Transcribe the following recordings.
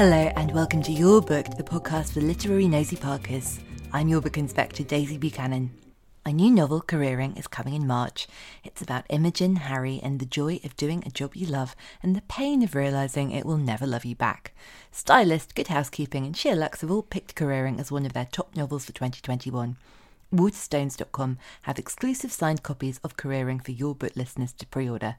Hello and welcome to Your Book, the podcast for literary nosy parkers. I'm your book inspector, Daisy Buchanan. A new novel, Careering, is coming in March. It's about Imogen, Harry, and the joy of doing a job you love and the pain of realizing it will never love you back. Stylist, Good Housekeeping, and SheerLuxe have all picked Careering as one of their top novels for 2021. Waterstones.com have exclusive signed copies of Careering for your book listeners to pre order.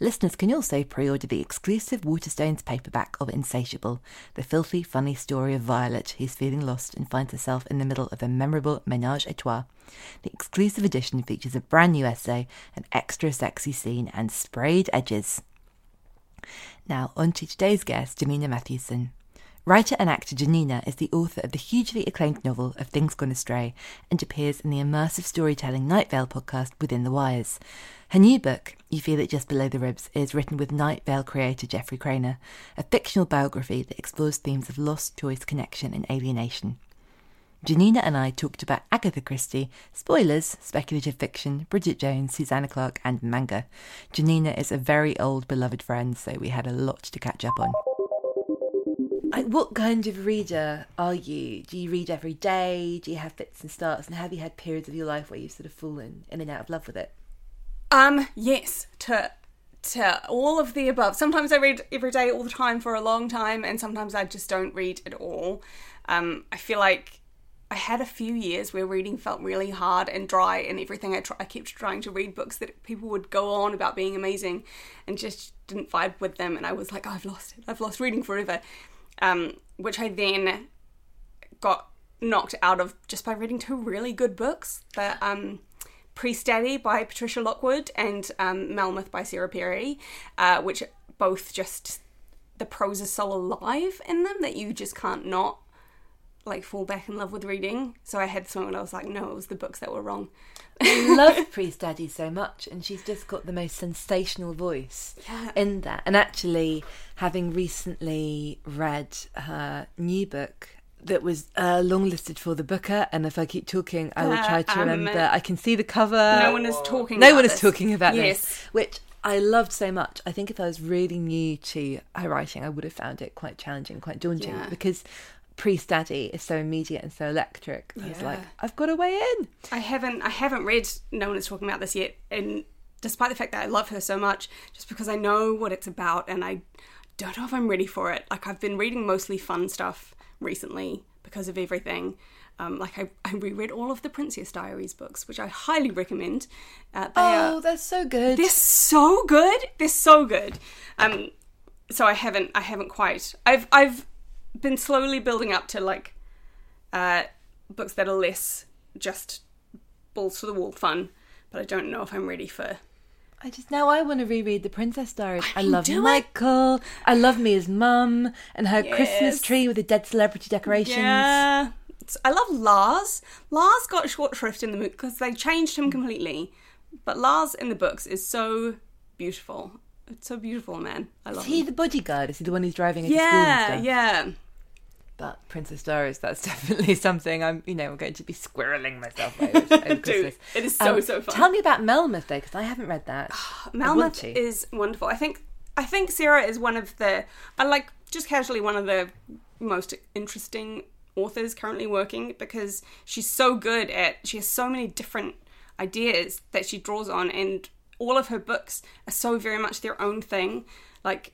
Listeners can also pre order the exclusive Waterstones paperback of Insatiable, the filthy, funny story of Violet, who's feeling lost and finds herself in the middle of a memorable menage a trois. The exclusive edition features a brand new essay, an extra sexy scene, and sprayed edges. Now, on to today's guest, Janina Matthewson. Writer and actor Janina is the author of the hugely acclaimed novel of Things Gone Astray and appears in the immersive storytelling Night Vale podcast Within the Wires. Her new book, You Feel It Just Below the Ribs, is written with Night Vale creator Jeffrey Cranor, a fictional biography that explores themes of lost choice, connection, and alienation. Janina and I talked about Agatha Christie, spoilers, speculative fiction, Bridget Jones, Susanna Clarke, and manga. Janina is a very old beloved friend, so we had a lot to catch up on. What kind of reader are you? Do you read every day? Do you have fits and starts? And have you had periods of your life where you've sort of fallen in and out of love with it? Um, yes, to to all of the above. Sometimes I read every day, all the time for a long time, and sometimes I just don't read at all. Um, I feel like I had a few years where reading felt really hard and dry, and everything. I, try, I kept trying to read books that people would go on about being amazing, and just didn't vibe with them. And I was like, oh, I've lost it. I've lost reading forever um, which I then got knocked out of just by reading two really good books. The um, Priestdaddy by Patricia Lockwood and um, Melmoth by Sarah Perry, uh, which both just the prose is so alive in them that you just can't not like fall back in love with reading. So I had someone I was like, no, it was the books that were wrong. I love Priestdaddy so much, and she's just got the most sensational voice Yeah. in that. And actually, having recently read her new book that was uh, longlisted for the Booker, and if I keep talking, I will Uh, try to um, remember. I can see the cover. no one is talking. No about one is this. talking about yes. this, which I loved so much. I think if I was really new to her writing, I would have found it quite challenging, quite daunting, Yeah. because Priestdaddy is so immediate and so electric. I was like, I've got a way in. I haven't I haven't read No One Is Talking About This yet, and despite the fact that I love her so much, just because I know what it's about and I don't know if I'm ready for it. Like I've been reading mostly fun stuff recently because of everything. Um, like I, I reread all of the Princess Diaries books, which I highly recommend. Uh, they Oh, are, that's so good. they're so good. They're so good. Um, so I haven't I haven't quite. I've I've been slowly building up to like uh, books that are less just balls to the wall fun, but I don't know if I'm ready for. I just now I want to reread The Princess Diaries. I, mean, love do it. Michael. I love Mia's mum and her Yes. Christmas tree with the dead celebrity decorations. Yeah, It's- I love Lars. Lars got short shrift in the movie because they changed him completely, but Lars in the books is so beautiful. It's so beautiful, man. I love Is he him. the bodyguard? Is he the one who's driving her to school Yeah, and stuff? yeah. But Princess Diaries, that's definitely something I'm, you know, I'm going to be squirreling myself over, over Christmas. it is so, Um, so fun. Tell me about Melmoth though, because I haven't read that. Melmoth is wonderful. I think I think Sarah is one of the I like just casually one of the most interesting authors currently working because she's so good at she has so many different ideas that she draws on and all of her books are so very much their own thing. Like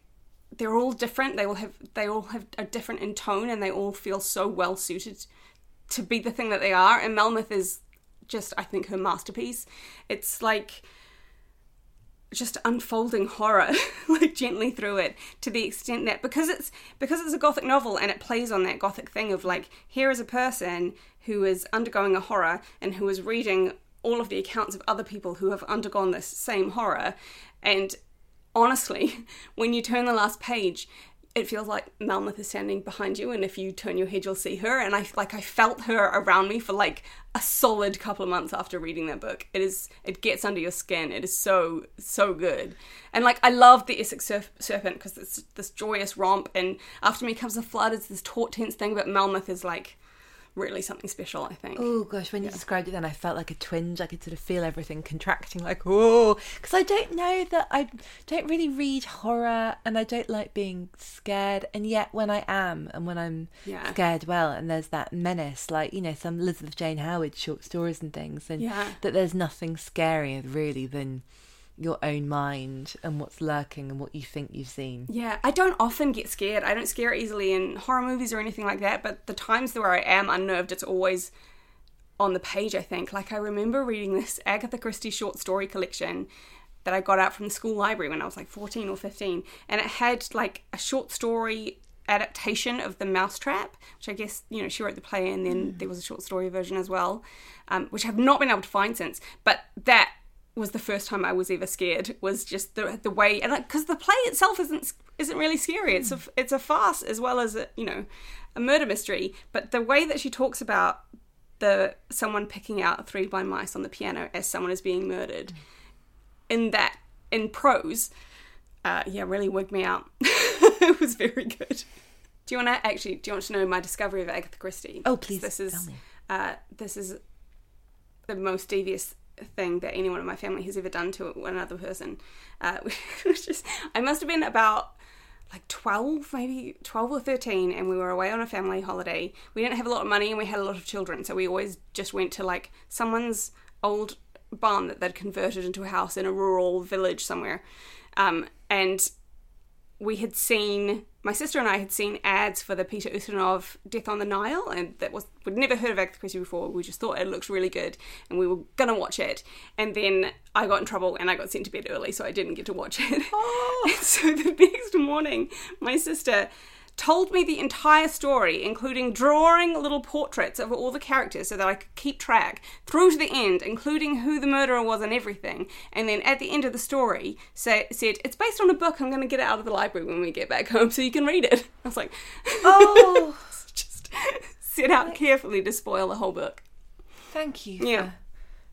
they're all different. They all have they all have are different in tone and they all feel so well suited to be the thing that they are. And Melmoth is just I think her masterpiece. It's like just unfolding horror like gently through it to the extent that because it's because it's a gothic novel and it plays on that gothic thing of like here is a person who is undergoing a horror and who is reading all of the accounts of other people who have undergone this same horror and honestly when you turn the last page it feels like Melmoth is standing behind you, and if you turn your head, you'll see her. And I like I felt her around me for like a solid couple of months after reading that book. It is it gets under your skin. It is so so good, and like I love the Essex Serp- Serpent because it's this joyous romp, and after me comes the flood. It's this taut tense thing, but Melmoth is like really something special. I think. Oh gosh, when you described it, then I felt like a twinge. I could sort of feel everything contracting, like oh, because I don't know that I don't really read horror, and I don't like being scared. And yet, when I am, and when I'm Yeah. scared, well, and there's that menace, like you know, some Elizabeth Jane Howard short stories and things, and Yeah. that there's nothing scarier really than your own mind and what's lurking and what you think you've seen. Yeah, I don't often get scared. I don't scare easily in horror movies or anything like that, but the times where I am unnerved, it's always on the page, I think. Like, I remember reading this Agatha Christie short story collection that I got out from the school library when I was like 14 or 15, and it had like a short story adaptation of The Mousetrap, which I guess, you know, she wrote the play and then there was a short story version as well, um, which I've not been able to find since. But that was the first time I was ever scared. Was just the the way, and because the play itself isn't isn't really scary. It's a it's a farce as well as a you know a murder mystery. But the way that she talks about the someone picking out three blind mice on the piano as someone is being murdered in that in prose, uh, yeah, really wigged me out. it was very good. Do you want to actually? Do you want to know my discovery of Agatha Christie? Oh, please, This is uh, this is the most devious thing that anyone in my family has ever done to another person. Uh, I must have been about like 12, maybe 12 or 13, and we were away on a family holiday. We didn't have a lot of money and we had a lot of children, so we always just went to like someone's old barn that they'd converted into a house in a rural village somewhere. Um, and we had seen my sister and I had seen ads for the Peter Ustinov Death on the Nile, and that was we'd never heard of Agatha Christie before. We just thought it looked really good, and we were gonna watch it. And then I got in trouble, and I got sent to bed early, so I didn't get to watch it. Oh. and so the next morning, my sister told me the entire story, including drawing little portraits of all the characters so that I could keep track through to the end, including who the murderer was and everything. And then at the end of the story, say, said, It's based on a book. I'm going to get it out of the library when we get back home so you can read it. I was like, Oh, just set out carefully to spoil the whole book. thank you Yeah.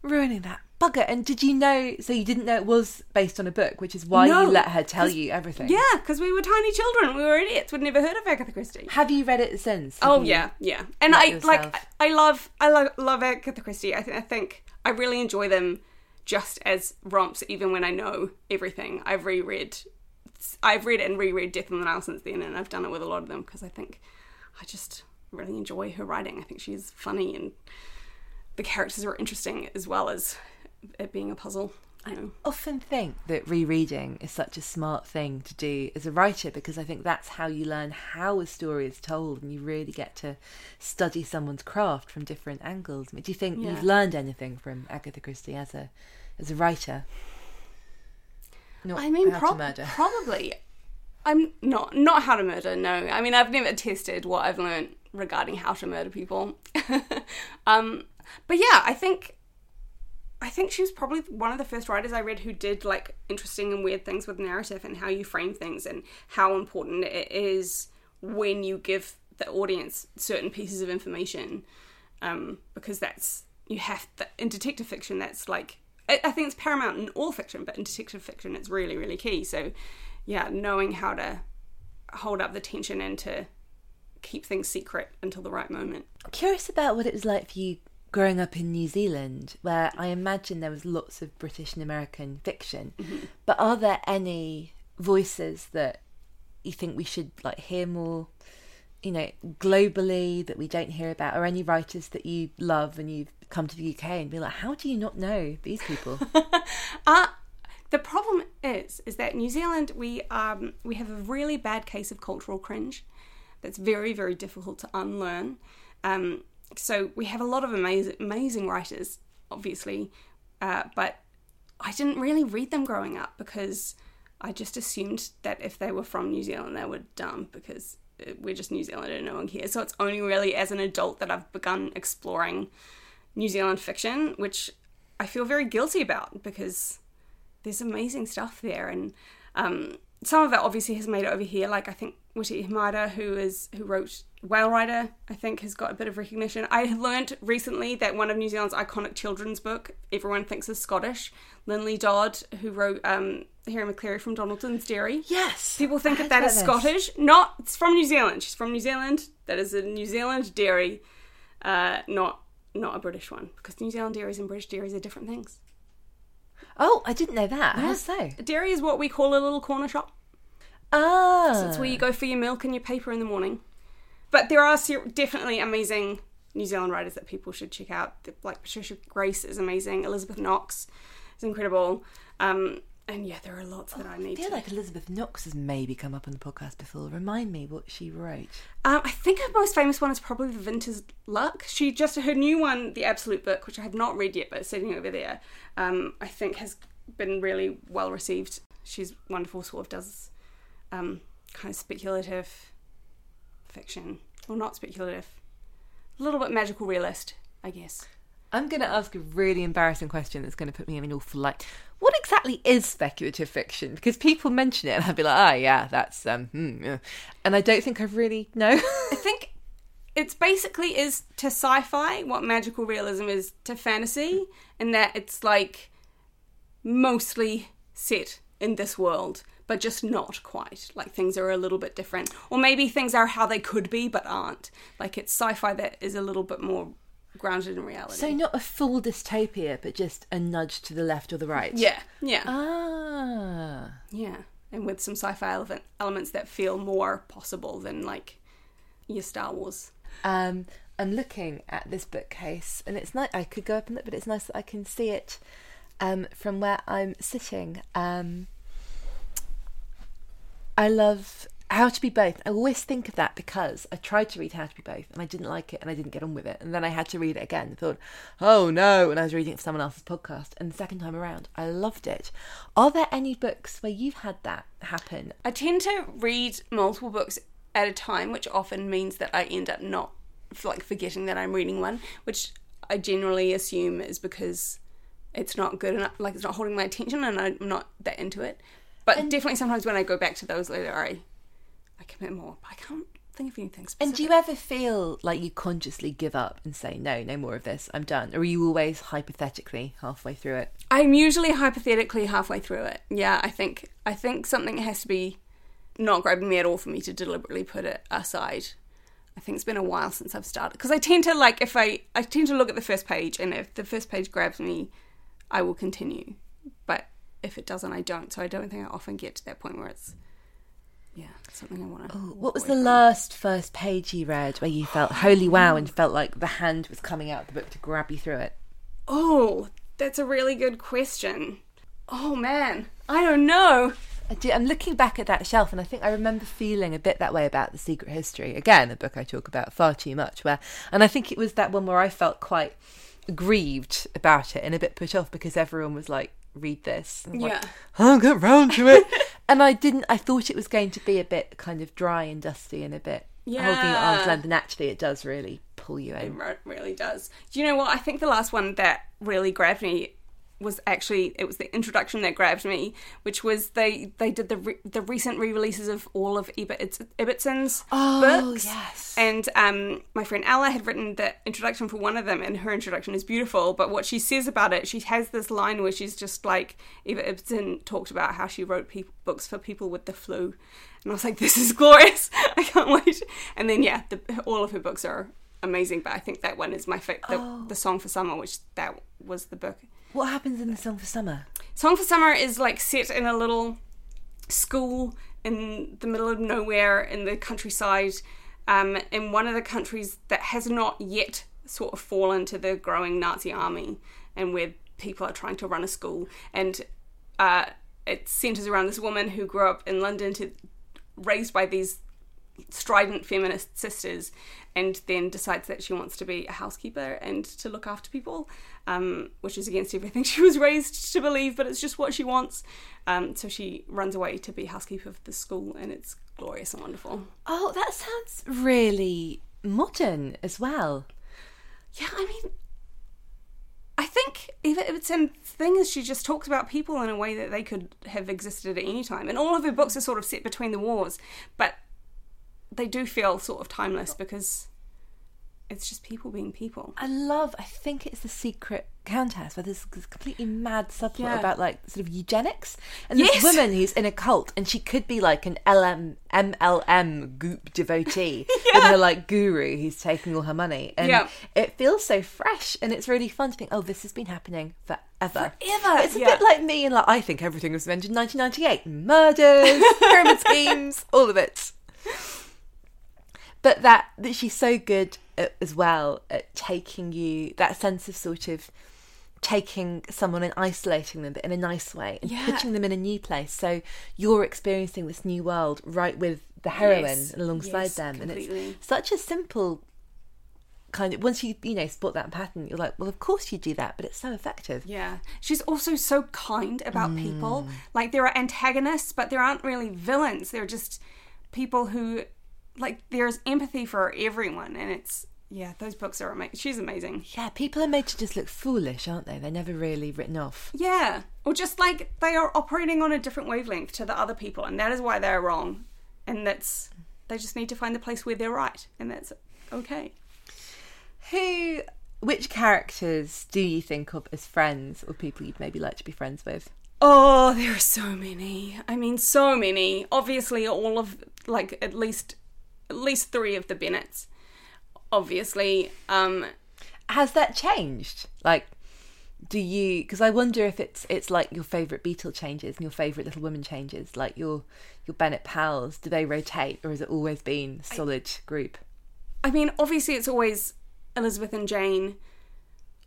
for ruining that bugger. And did you know? So you didn't know it was based on a book, which is why No, you let her tell you everything. Yeah, because we were tiny children. We were idiots. We'd never heard of Agatha Christie. Have you read it since? Have Oh yeah, yeah. And I yourself- like I love I love love Agatha Christie. I, th- I think I really enjoy them just as romps, even when I know everything. I've reread, I've read and reread Death on the Nile since then, and I've done it with a lot of them because I think I just really enjoy her writing. I think she's funny and the characters are interesting as well as it being a puzzle. Know. often think that rereading is such a smart thing to do as a writer because I think that's how you learn how a story is told and you really get to study someone's craft from different angles. Do you think Yeah. you've learned anything from Agatha Christie as a as a writer? Not I mean, how prob- to murder. probably. I'm not not how to murder. No, I mean I've never tested what I've learned regarding how to murder people. um, but yeah, I think I think she was probably one of the first writers I read who did like interesting and weird things with narrative and how you frame things and how important it is when you give the audience certain pieces of information. Um, because that's you have in detective fiction that's like I, I think it's paramount in all fiction, but in detective fiction it's really really key. So yeah, knowing how to hold up the tension and to keep things secret until the right moment. Curious about what it was like for you growing up in New Zealand, where I imagine there was lots of British and American fiction. But are there any voices that you think we should like hear more, you know, globally that we don't hear about, or any writers that you love and you've come to the UK and be like, how do you not know these people? Uh, the problem is, is that New Zealand we um we have a really bad case of cultural cringe. That's very very difficult to unlearn. Um, so we have a lot of amazing amazing writers, obviously, uh, but I didn't really read them growing up because I just assumed that if they were from New Zealand, they were dumb because uh, we're just New Zealand and no one cares. So it's only really as an adult that I've begun exploring New Zealand fiction, which I feel very guilty about because there's amazing stuff there, and um, some of it obviously has made it over here. Like I think Witi Ihimaera, who is who wrote Whale Rider, I think has got a bit of recognition. I learned recently that one of New Zealand's iconic children's book everyone thinks is Scottish, Lynley Dodd, who wrote um, Hairy Maclary from Donaldson's Dairy. yes. People think that that heard this. Scottish. Not, it's from New Zealand. She's from New Zealand. That is a New Zealand dairy, uh, not not a British one because New Zealand dairies and British dairies are different things. Oh, I didn't know that. How so? A dairy is what we call a little corner shop. Ah. So it's where you go for your milk and your paper in the morning. But there are ser- definitely amazing New Zealand writers that people should check out. Like Patricia Grace is amazing. Elizabeth Knox is incredible. Um, and yeah, there are lots that I I need I feel to. like Elizabeth Knox has maybe come up on the podcast before. Remind me what she wrote. Um, I think her most famous one is probably The Vintner's Luck. She just her new one, The Absolute Book, which I have not read yet, but it's sitting over there. Um, I think has been really well received. She's wonderful. Sort of does um, kind of speculative fiction, well, not speculative, a little bit magical realist, I guess. I'm going to ask a really embarrassing question that's going to put me in an awful light. What exactly is speculative fiction? Because people mention it, and I'd be like, "Ah, yeah, that's um," hmm, yeah." and I don't think I really know. I think it's basically is to sci-fi what magical realism is to fantasy, in that it's like mostly set in this world, but just not quite. Like things are a little bit different, or maybe things are how they could be but aren't. Like it's sci-fi that is a little bit more grounded in reality. so not a full dystopia, but just a nudge to the left or the right. yeah, yeah, Ah. yeah, and with some sci-fi element, elements that feel more possible than like your Star Wars. Um, I'm looking at this bookcase, and it's nice. I could go up and look, but it's nice that I can see it um, from where I'm sitting. Um, I love How to Be Both. I always think of that because I tried to read How to Be Both, and I didn't like it, and I didn't get on with it, and then I had to read it again. and thought, oh no, and I was reading it for someone else's podcast, and the second time around, I loved it. Are there any books where you've had that happen? I tend to read multiple books at a time, which often means that I end up not like forgetting that I'm reading one, which I generally assume is because it's not good enough, like it's not holding my attention, and I'm not that into it. But definitely sometimes when I go back to those later, I I commit more. But I can't think of anything specific. And do you ever feel like you consciously give up and say, no, no more of this, I'm done? Or are you always hypothetically halfway through it? I'm usually hypothetically halfway through it. Yeah, I think I think something has to be not grabbing me at all for me to deliberately put it aside. I think it's been a while since I've started because I tend to like if I I tend to look at the first page and if the first page grabs me, I will continue. But if it doesn't, I don't. So I don't think I often get to that point where it's yeah something I want to. Oh, what was the last first page you read where you felt oh, holy wow and felt like the hand was coming out of the book to grab you through it? Oh, that's a really good question. Oh man, I don't know. I do, I'm looking back at that shelf and I think I remember feeling a bit that way about The Secret History. Again, a book I talk about far too much. Where, and I think it was that one where I felt quite aggrieved about it and a bit put off because everyone was like, read this. I'm like, Yeah. I'll get round to it. and I didn't, I thought it was going to be a bit kind of dry and dusty and a bit holding at arm's Yeah. length. And actually, it does really pull you in. re- really does. Do you know what? I think the last one that really grabbed me was actually it was the introduction that grabbed me, which was they they did the re- the recent re-releases of all of Ibert Ibbotson's Oh, books. yes. And um, my friend Ella had written the introduction for one of them, and her introduction is beautiful. But what she says about it, she has this line where she's just like Eva Ibbotson talked about how she wrote peop books for people with the flu, and I was like, this is glorious. I can't wait. And then yeah, the, all of her books are amazing, but I think that one is my favorite. The, Oh. the Song for Summer, which that was the book. What happens in the song for summer? Song for Summer is like set in a little school in the middle of nowhere in the countryside, um, in one of the countries that has not yet sort of fallen to the growing Nazi army, and where people are trying to run a school. And uh, it centers around this woman who grew up in London, to raised by these strident feminist sisters and then decides that she wants to be a housekeeper and to look after people, um, which is against everything she was raised to believe, but it's just what she wants. Um, so she runs away to be housekeeper of the school, and it's glorious and wonderful. Oh, that sounds really modern as well. Yeah, I mean, I think Eva Ibbotson thing is she just talks about people in a way that they could have existed at any time, and all of her books are sort of set between the wars, but they do feel sort of timeless because it's just people being people. I love. I think it's the Secret Countess, where there's this completely mad subplot Yeah. about like sort of eugenics, and Yes! this woman who's in a cult, and she could be like an LM MLM goop devotee with her like guru who's taking all her money, and Yeah. it feels so fresh, and it's really fun to think, oh, this has been happening forever. Forever, It's a yeah. bit like me, and like I think everything was invented in 1998: murders, pyramid schemes, all of it but that that she's so good at, as well at taking you that sense of sort of taking someone and isolating them but in a nice way and Yeah. putting them in a new place so you're experiencing this new world right with the heroine Yes. alongside Yes, them and it's such a simple kind of once you you know spot that pattern you're like well of course you do that but it's so effective Yeah. She's also so kind about people. Mm. Like there are antagonists, but there aren't really villains. They're just people who like there's empathy for everyone and it's yeah, those books are amazing. She's amazing. yeah people are made to just look foolish aren't they they're never really written off Yeah. Or just like they are operating on a different wavelength to the other people and that is why they're wrong. And that's they just need to find the place where they're right and that's okay. Who, which characters do you think of as friends or people you'd maybe like to be friends with? Oh, there are so many. I mean, so many. Obviously, all of like at least at least three of the Bennets. Obviously, um, Has that changed? Like, do you? Because I wonder if it's it's like your favorite Beatle changes and your favorite Little Women changes, like your your Bennet pals. Do they rotate, or has it always been solid group? I mean, obviously, it's always Elizabeth and Jane.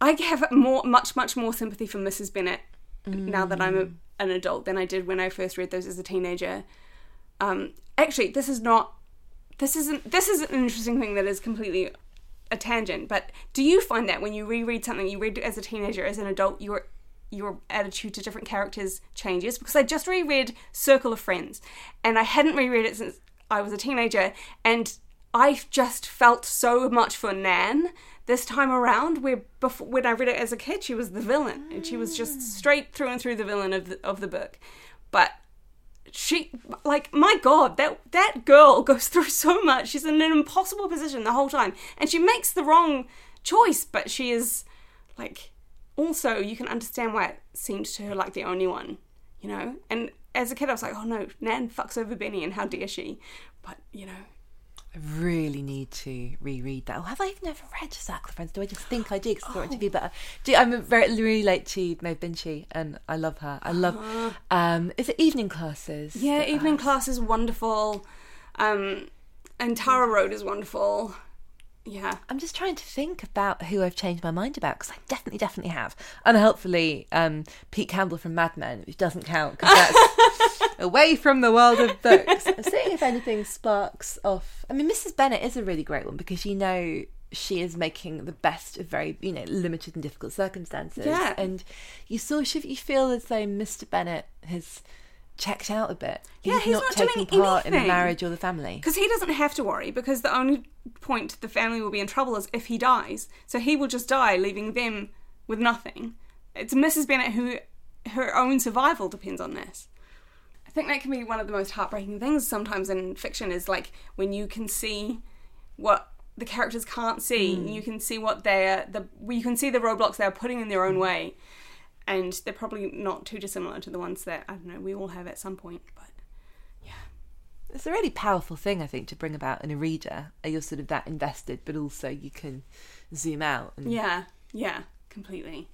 I have more, much, much more sympathy for Mrs. Bennet now that I'm a, an adult than I did when I first read those as a teenager. Um, actually, this is not. This isn't. This is an interesting thing that is completely a tangent. But do you find that when you reread something you read as a teenager, as an adult, your your attitude to different characters changes? Because I just reread Circle of Friends, and I hadn't reread it since I was a teenager, and I just felt so much for Nan this time around. Where before, when I read it as a kid, she was the villain, and she was just mm. straight through and through the villain of the, of the book. But she like my god that that girl goes through so much. She's in an impossible position the whole time. And she makes the wrong choice but she is like also you can understand why it seemed to her like the only one you know? And as a kid i was like oh no nan fucks over benny and how dare she? But you know I really need to reread that. Oh, have I even ever read Circle of Friends? Do I just think I do because I thought it to be better? Do, I'm very really late to Maeve Binchy, and I love her. I love. Um, is it evening classes? yeah evening has- class is wonderful um and tara road is wonderful yeah I'm just trying to think about who I've changed my mind about because I definitely, definitely have. Unhelpfully, um, Pete Campbell from Mad Men, which doesn't count because that's away from the world of books. I'm seeing if anything sparks off. I mean, Mrs. Bennet is a really great one because you know she is making the best of very, you know, limited and difficult circumstances. Yeah. And you sort of you feel as though Mr. Bennet has checked out a bit. Yeah, he's not doing taking part in the marriage or the family. Because he doesn't have to worry, because the only point the family will be in trouble is if he dies. So he will just die, leaving them with nothing. it's Mrs. Bennet who her own survival depends on this. I think that can be one of the most heartbreaking things sometimes in fiction is like when you can see what the characters can't see. Hmm. You can see what they're the you can see the roadblocks they're putting in their Hmm. own way, and they're probably not too dissimilar to the ones that I don't know we all have at some point. But yeah, It's a really powerful thing, I think, to bring about in a reader. You're sort of that invested, but also you can zoom out. And, yeah, yeah, completely.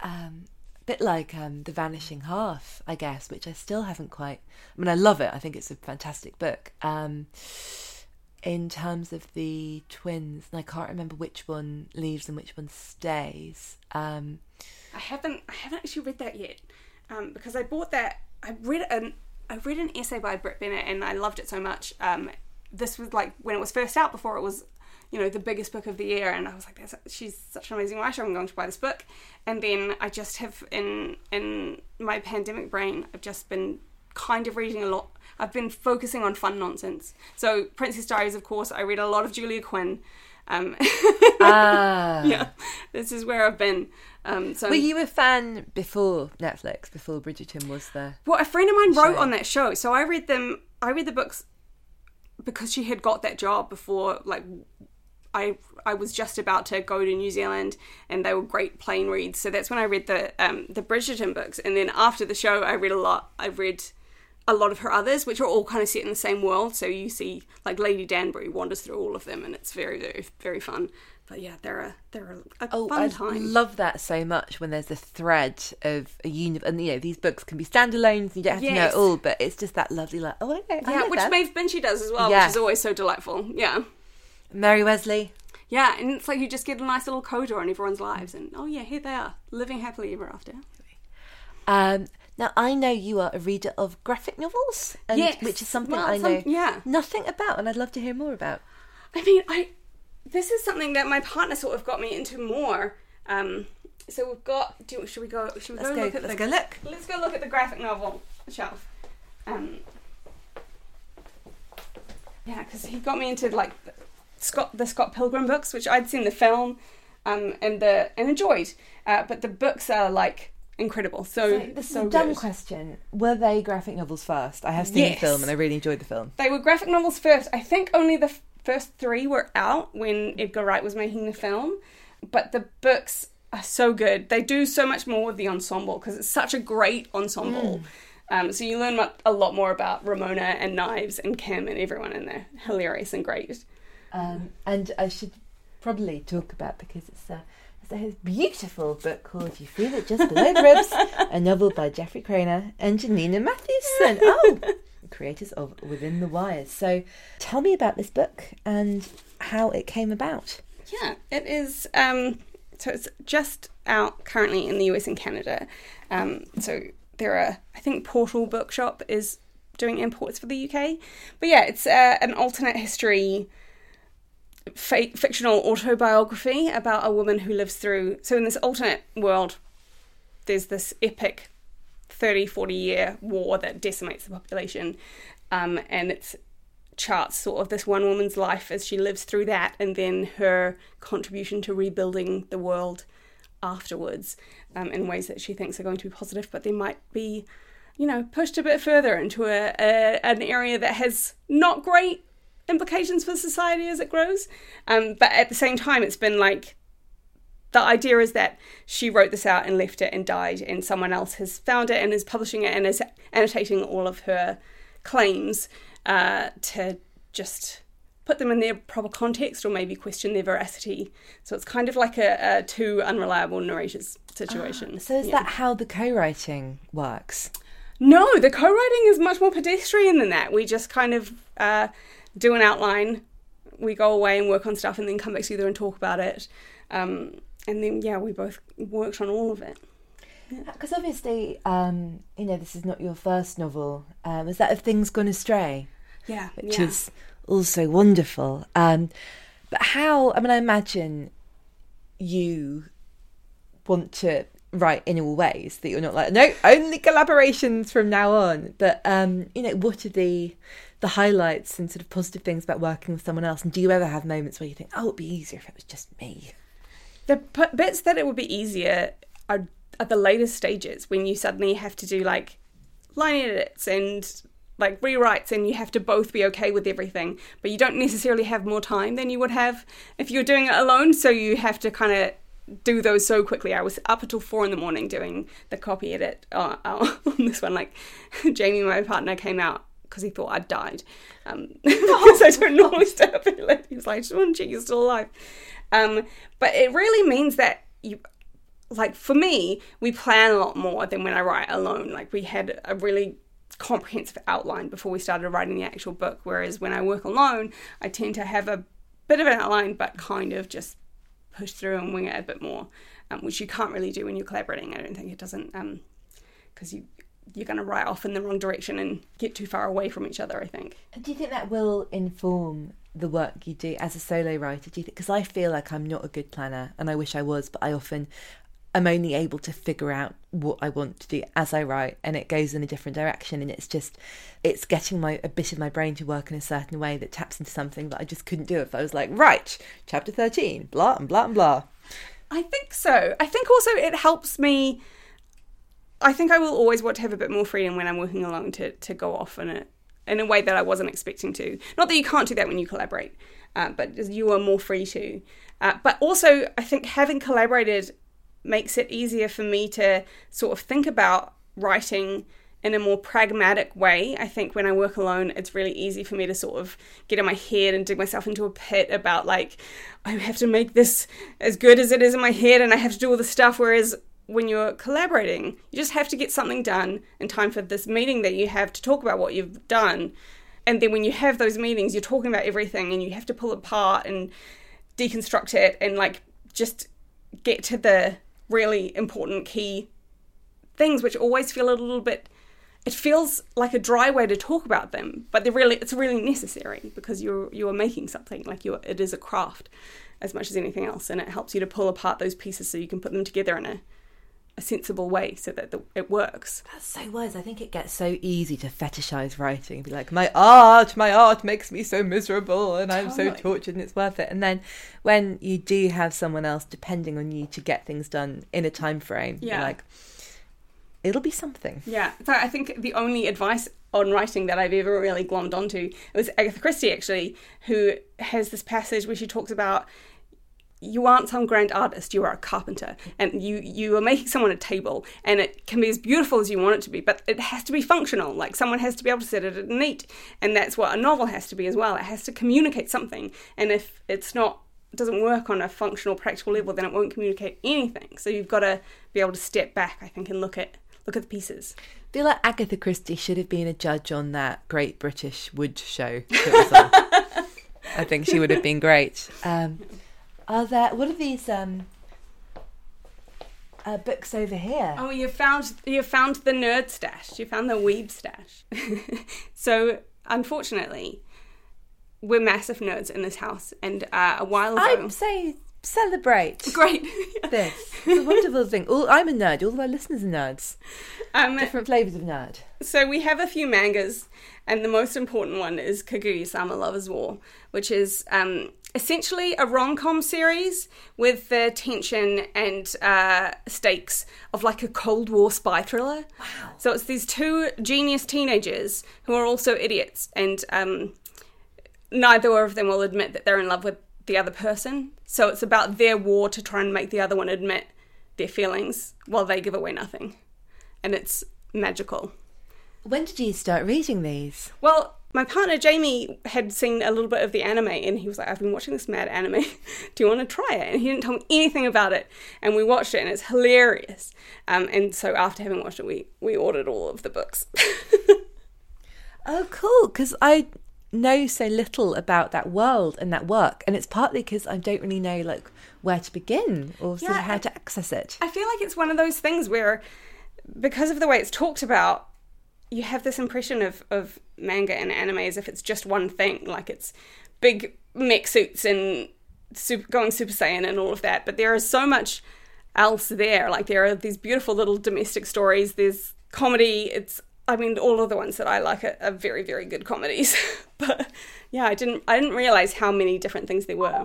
Um, bit like um, The Vanishing Half, I guess, which I still haven't quite. I mean, I love it. I think it's a fantastic book. Um, in terms of the twins, and I can't remember which one leaves and which one stays. Um, I haven't I haven't actually read that yet um, because I bought that. I read an I read an essay by Brit Bennett and I loved it so much. Um, this was like when it was first out before it was you know the biggest book of the year and I was like That's, she's such an amazing writer I'm going to buy this book and then I just have in in my pandemic brain I've just been kind of reading a lot I've been focusing on fun nonsense so Princess Diaries of course I read a lot of Julia Quinn um, ah. yeah this is where I've been um, so Were you a fan before Netflix, before Bridgerton was there? Well, a friend of mine wrote Show. on that show, so I read them. I read the books because she had got that job before. Like, I I was just about to go to New Zealand, and they were great plane reads. So that's when I read the um, the Bridgerton books, and then after the show, I read a lot. I read a lot of her others, which are all kind of set in the same world. So you see, like Lady Danbury wanders through all of them, and it's very very very fun. But yeah, they're a they're a, a Oh, fun I time. love that so much when there's a thread of a uni and you know these books can be standalones. You don't have to know it all, but it's just that lovely like oh I know, I know which that. Maeve Binchy does as well, Yeah. which is always so delightful. Yeah. Mary Wesley. Yeah, and it's like you just get a nice little coda on everyone's lives, and oh yeah, here they are, living happily ever after. Um, now I know you are a reader of graphic novels, and, Yes. which is something Well, I some- know yeah. nothing about, and I'd love to hear more about. I mean, I this is something that my partner sort of got me into more. Um, so we've got. Do, should we go? Should we Let's go, go. look at Let's the? go look. Let's go look at the graphic novel shelf. Um, yeah, because he got me into like the Scott the Scott Pilgrim books, which I'd seen the film, um, and the and enjoyed, uh, but the books are like incredible. So this is so a dumb good. question. Were they graphic novels first? I have seen the film and I really enjoyed the film. They were graphic novels first. I think only the f- first three were out when Edgar Wright was making the film, but the books are so good. They do so much more with the ensemble because it's such a great ensemble. Um, so you learn a lot more about Ramona and Knives and Kim and everyone in there. Hilarious and great. Um, and I should probably talk about because it's a, it's a beautiful book called "You Feel It Just Below the Ribs," a novel by Jeffrey Cranor and Janina Matthewson. Oh, creators of Within the Wires. So, tell me about this book and how it came about. Yeah, it is. Um, so it's just out currently in the US and Canada. Um, so there are, I think, Portal Bookshop is doing imports for the UK. But yeah, it's uh, an alternate history fictional autobiography about a woman who lives through. So in this alternate world, there's this epic 30, 40 year war that decimates the population. Um, and it charts sort of this one woman's life as she lives through that and then her contribution to rebuilding the world afterwards um, in ways that she thinks are going to be positive, but they might be, you know, pushed a bit further into a, a an area that has not great implications for society as it grows. Um, but at the same time, it's been like the idea is that she wrote this out and left it and died, and someone else has found it and is publishing it and is annotating all of her claims uh, to just put them in their proper context or maybe question their veracity. So it's kind of like a, a two unreliable narrators situation. So, is Yeah. that how the co-writing works? No, the co-writing is much more pedestrian than that. We just kind of uh, do an outline. We go away and work on stuff, and then come back together and talk about it. Um, and then, yeah, we both worked on all of it. Because obviously, um, you know, this is not your first novel. Um, is that of Things Gone Astray? Yeah, which yeah. is also wonderful. Um, but how? I mean, I imagine you want to write in all ways that you're not like no only collaborations from now on. But um, you know, what are the the highlights and sort of positive things about working with someone else? And do you ever have moments where you think, oh, it'd be easier if it was just me? the p- bits that it would be easier are at the later stages when you suddenly have to do like line edits and like rewrites and you have to both be okay with everything but you don't necessarily have more time than you would have if you're doing it alone so you have to kind of do those so quickly i was up until four in the morning doing the copy edit uh, uh, on this one like jamie my partner came out because he thought i'd died um, because i don't normally stay up late he was like just want to check you're still alive um, but it really means that you like for me we plan a lot more than when i write alone like we had a really comprehensive outline before we started writing the actual book. Whereas when I work alone, I tend to have a bit of an outline, but kind of just push through and wing it a bit more, um, which you can't really do when you're collaborating. I don't think it doesn't, because um, you you're going to write off in the wrong direction and get too far away from each other. I think. Do you think that will inform the work you do as a solo writer? Do you think? Because I feel like I'm not a good planner, and I wish I was, but I often I'm only able to figure out what I want to do as I write, and it goes in a different direction. And it's just, it's getting my a bit of my brain to work in a certain way that taps into something that I just couldn't do if I was like, right, chapter thirteen, blah and blah and blah. I think so. I think also it helps me. I think I will always want to have a bit more freedom when I'm working alone to to go off in a in a way that I wasn't expecting to. Not that you can't do that when you collaborate, uh, but you are more free to. Uh, but also, I think having collaborated makes it easier for me to sort of think about writing in a more pragmatic way. I think when I work alone, it's really easy for me to sort of get in my head and dig myself into a pit about like, I have to make this as good as it is in my head and I have to do all this stuff. Whereas when you're collaborating, you just have to get something done in time for this meeting that you have to talk about what you've done. And then when you have those meetings, you're talking about everything and you have to pull apart and deconstruct it and like just get to the really important key things which always feel a little bit it feels like a dry way to talk about them but they're really it's really necessary because you're you're making something like you it is a craft as much as anything else and it helps you to pull apart those pieces so you can put them together in a a sensible way so that the, it works. That's so wise. I think it gets so easy to fetishize writing and be like, my art, my art makes me so miserable and I'm so tortured and it's worth it. And then when you do have someone else depending on you to get things done in a time frame, yeah. you're like, it'll be something. Yeah. So I think the only advice on writing that I've ever really glommed onto it was Agatha Christie actually, who has this passage where she talks about you aren't some grand artist you are a carpenter. And you you are making someone a table and it can be as beautiful as you want it to be but it has to be functional. Like someone has to be able to sit at it and eat and that's what a novel has to be as well. It has to communicate something and if it's not doesn't work on a functional practical level then it won't communicate anything. So you've got to be able to step back i think and look at look at the pieces. I feel like Agatha Christie should have been a judge on that Great British Wood show. I think she would have been great. Um, are there? What are these um, uh, books over here? Oh, you found you found the nerd stash. You found the weeb stash. so unfortunately, we're massive nerds in this house, and uh, a while ago, I'd say celebrate. Great. this. It's a wonderful thing. All, I'm a nerd. All of our listeners are nerds. Um, Different flavours of nerd. So we have a few mangas, and the most important one is Kaguya-sama Love Is War, which is um, essentially a rom-com series with the tension and uh, stakes of like a Cold War spy thriller. Wow. So it's these two genius teenagers who are also idiots, and um, neither of them will admit that they're in love with the other person. So it's about their war to try and make the other one admit their feelings while they give away nothing. And it's magical. When did you start reading these? Well, my partner Jamie had seen a little bit of the anime and he was like, I've been watching this mad anime. Do you want to try it? And he didn't tell me anything about it. And we watched it and it's hilarious. Um, and so after having watched it, we, we ordered all of the books. oh, cool. Because I know so little about that world and that work. And it's partly because I don't really know like where to begin or yeah, sort of how to access it. I feel like it's one of those things where because of the way it's talked about, you have this impression of, of manga and anime as if it's just one thing, like it's big mech suits and super, going Super Saiyan and all of that. But there is so much else there. Like there are these beautiful little domestic stories. There's comedy. It's I mean all of the ones that I like are, are very very good comedies. but yeah, I didn't I didn't realize how many different things there were.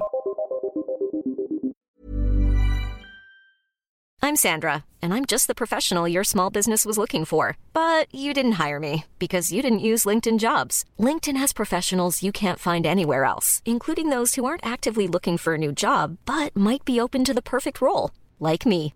I'm Sandra, and I'm just the professional your small business was looking for. But you didn't hire me because you didn't use LinkedIn jobs. LinkedIn has professionals you can't find anywhere else, including those who aren't actively looking for a new job but might be open to the perfect role, like me.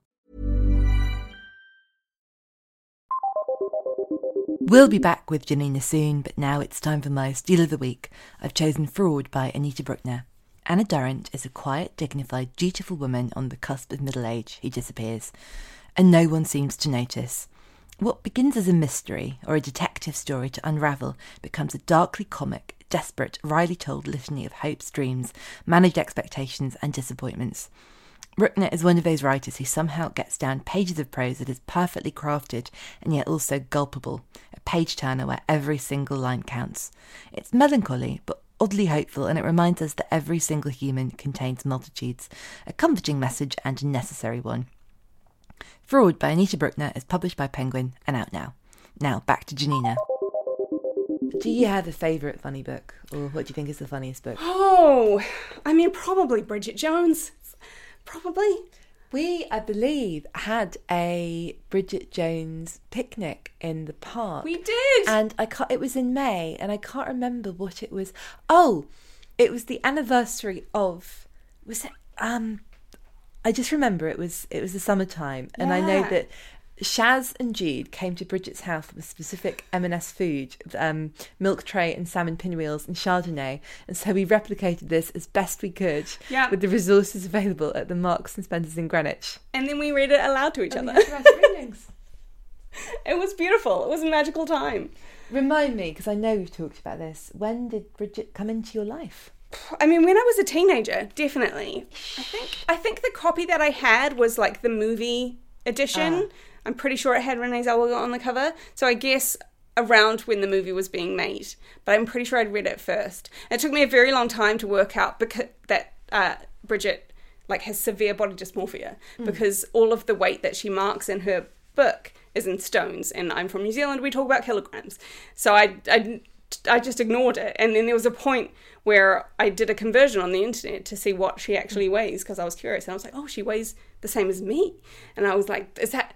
We'll be back with Janina soon, but now it's time for my Steal of the Week. I've chosen Fraud by Anita Brookner. Anna Durrant is a quiet, dignified, dutiful woman on the cusp of middle age who disappears, and no one seems to notice. What begins as a mystery or a detective story to unravel becomes a darkly comic, desperate, wryly told litany of hopes, dreams, managed expectations, and disappointments. Brookner is one of those writers who somehow gets down pages of prose that is perfectly crafted and yet also gulpable, a page turner where every single line counts. It's melancholy, but oddly hopeful, and it reminds us that every single human contains multitudes, a comforting message and a necessary one. Fraud by Anita Brookner is published by Penguin and out now. Now, back to Janina. Do you have a favourite funny book, or what do you think is the funniest book? Oh, I mean, probably Bridget Jones. Probably. We, I believe, had a Bridget Jones picnic in the park. We did. and I can't, it was in May, and I can't remember what it was. Oh, it was the anniversary of. Was it? Um, I just remember it was it was the summertime, and I know Yeah. that Shaz and Jude came to Bridget's house with specific M&S food, um, milk tray and salmon pinwheels and Chardonnay, and so we replicated this as best we could Yeah. with the resources available at the Marks and Spencers in Greenwich. and then we read it aloud to each other. it was beautiful. It was a magical time. Remind me, because I know we've talked about this. When did Bridget come into your life? I mean, when I was a teenager, definitely. I think I think the copy that I had was like the movie edition. I'm pretty sure it had Renee Zellweger on the cover. So I guess around when the movie was being made. But I'm pretty sure I'd read it first. It took me a very long time to work out because that uh, Bridget like has severe body dysmorphia because all of the weight that she marks in her book is in stones and I'm from New Zealand we talk about kilograms so I, I I just ignored it and then there was a point where I did a conversion on the internet to see what she actually weighs because I was curious and I was like oh she weighs the same as me and I was like is that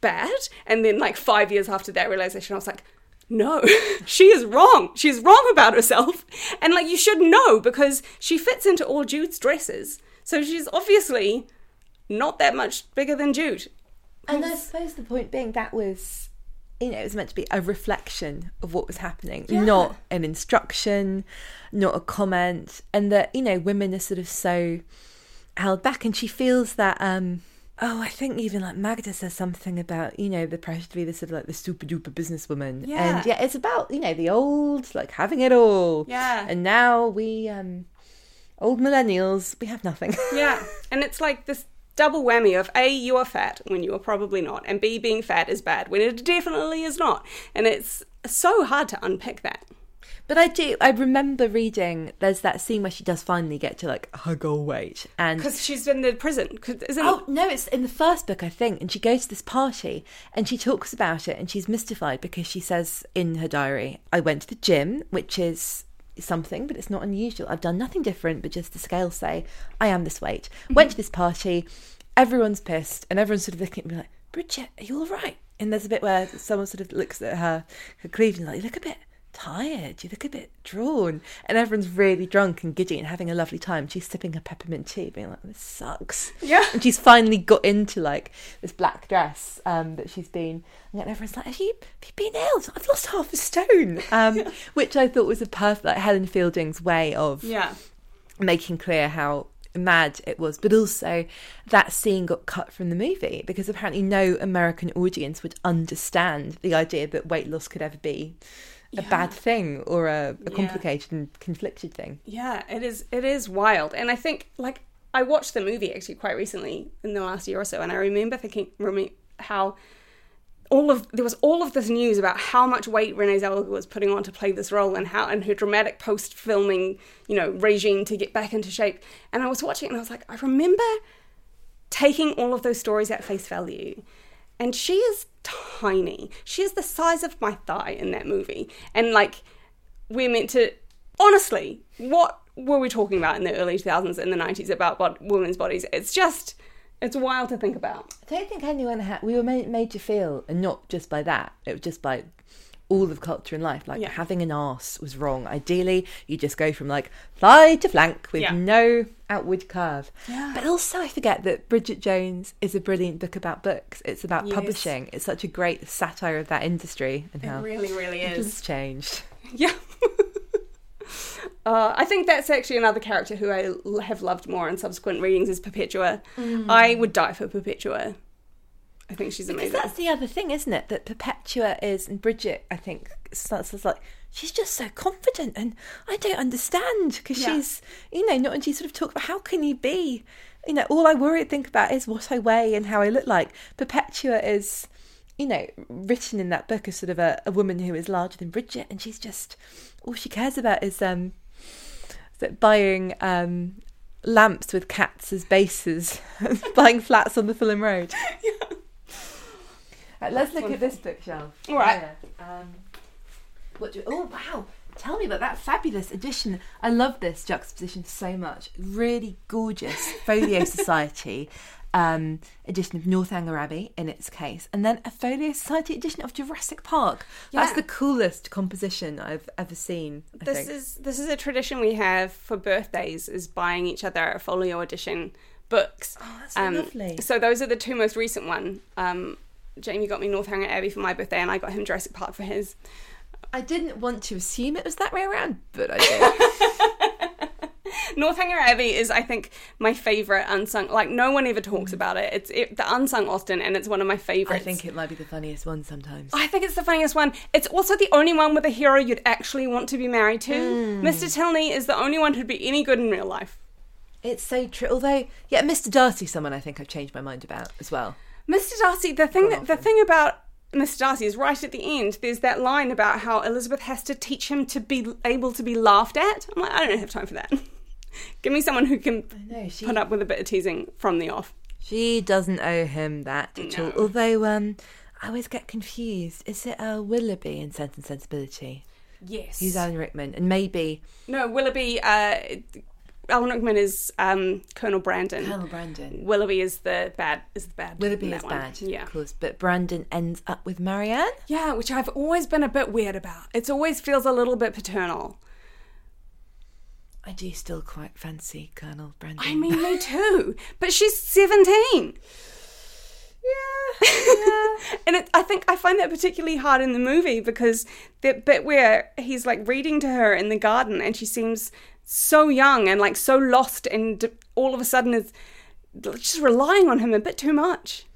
bad and then like 5 years after that realization I was like no, she is wrong. She's wrong about herself. And like you should know because she fits into all Jude's dresses. So she's obviously not that much bigger than Jude. And I suppose the point being that was, you know, it was meant to be a reflection of what was happening, not an instruction, not a comment, and that you know women are sort of so held back, and she feels that. um Oh, I think even like Magda says something about you know the pressure to be the sort of like the super duper businesswoman, Yeah. and yeah, it's about you know the old like having it all, Yeah. and now we um old millennials we have nothing. Yeah. and it's like this double whammy of A, you are fat when you are probably not, and B, being fat is bad when it definitely is not. And it's so hard to unpick that. But I do. I remember reading. There's that scene where she does finally get to like her goal weight, and Because she's in the prison. oh no, it's in the first book I think. And she goes to this party and she talks about it, and she's mystified because she says in her diary, "I went to the gym, which is." Something, but it's not unusual. I've done nothing different, but just the scales say I am this weight. Mm-hmm. Went to this party, everyone's pissed, and everyone's sort of looking at me like, Bridget, are you all right? And there's a bit where someone sort of looks at her, her cleavage and like, you look a bit tired, you look a bit drawn. And everyone's really drunk and giddy and having a lovely time. She's sipping her peppermint tea, being like, this sucks. Yeah. And she's finally got into like this black dress um, that she's been, and everyone's like, have you, have you been ill? I've lost half a stone. Um, Which I thought was a perfect, like Helen Fielding's way of Yeah. making clear how mad it was, but also that scene got cut from the movie because apparently no American audience would understand the idea that weight loss could ever be a bad thing or a, a complicated and conflicted thing. Yeah, it is. It is wild, and I think like I watched the movie actually quite recently in the last year or so, and I remember thinking how all of there was all of this news about how much weight Renee Zellweger was putting on to play this role, and how and her dramatic post filming you know regime to get back into shape. And I was watching, it and I was like, I remember taking all of those stories at face value. And she is tiny. She is the size of my thigh in that movie. And like, we're meant to. Honestly, what were we talking about in the early 2000s and the 90s about bod- women's bodies? It's just. It's wild to think about. I don't think anyone had, we were made, made to feel, and not just by that, it was just by all of culture and life. Like Yeah. having an ass was wrong. Ideally, you just go from like thigh to flank with Yeah. no outward curve. Yeah. But also, I forget that Bridget Jones is a brilliant book about books. It's about Yes. publishing. It's such a great satire of that industry and how really, really it is. changed. Yeah. uh, I think that's actually another character who I have loved more in subsequent readings is Perpetua. I would die for Perpetua. I think she's amazing. Because that's the other thing, isn't it? That Perpetua is, and Bridget, I think, starts as like, she's just so confident, and I don't understand because Yeah. she's, you know, not, and she sort of talks about how can you be, you know, all I worry and think about is what I weigh and how I look like. Perpetua is, you know, written in that book as sort of a, a woman who is larger than Bridget, and she's just, all she cares about is, um, it buying, um, lamps with cats as bases, buying flats on the Fulham Road. Right, let's look at this bookshelf. All right. Yeah. Um, what do? Oh wow! Tell me about that fabulous edition. I love this juxtaposition so much. Really gorgeous Folio Society um, edition of Northanger Abbey in its case, and then a Folio Society edition of Jurassic Park. That's the coolest composition I've ever seen. I this think. is this is a tradition we have for birthdays is buying each other a folio edition books. Oh, that's so lovely. So those are the two most recent one. Um, Jamie got me Northanger Abbey for my birthday, and I got him Jurassic Park for his. I didn't want to assume it was that way around, but I did. Northanger Abbey is, I think, my favorite unsung. Like no one ever talks about it. It's it, the unsung Austen, and it's one of my favourites. I think it might be the funniest one sometimes. I think it's the funniest one. It's also the only one with a hero you'd actually want to be married to. Hmm. Mr. Tilney is the only one who'd be any good in real life. It's so true. Although, yeah, Mr. Darcy, someone I think I've changed my mind about as well. Mr. Darcy, the thing that, the thing about Mr. Darcy is right at the end. There's that line about how Elizabeth has to teach him to be able to be laughed at. I'm like, I don't have time for that. Give me someone who can know, she- put up with a bit of teasing from the off. She doesn't owe him that at all. Although, um, I always get confused. Is it uh, Willoughby in Sense and Sensibility? Yes. Who's Alan Rickman? And maybe no, Willoughby. Uh, Alan Rickman is um, Colonel Brandon. Colonel Brandon. Willoughby is the bad. Is the bad. Willoughby is one. bad, Yeah. of course. But Brandon ends up with Marianne. Yeah, which I've always been a bit weird about. It always feels a little bit paternal. I do still quite fancy Colonel Brandon. I mean, me too. But she's 17. yeah, yeah. And it, I think I find that particularly hard in the movie because that bit where he's like reading to her in the garden and she seems so young and like so lost and all of a sudden is just relying on him a bit too much.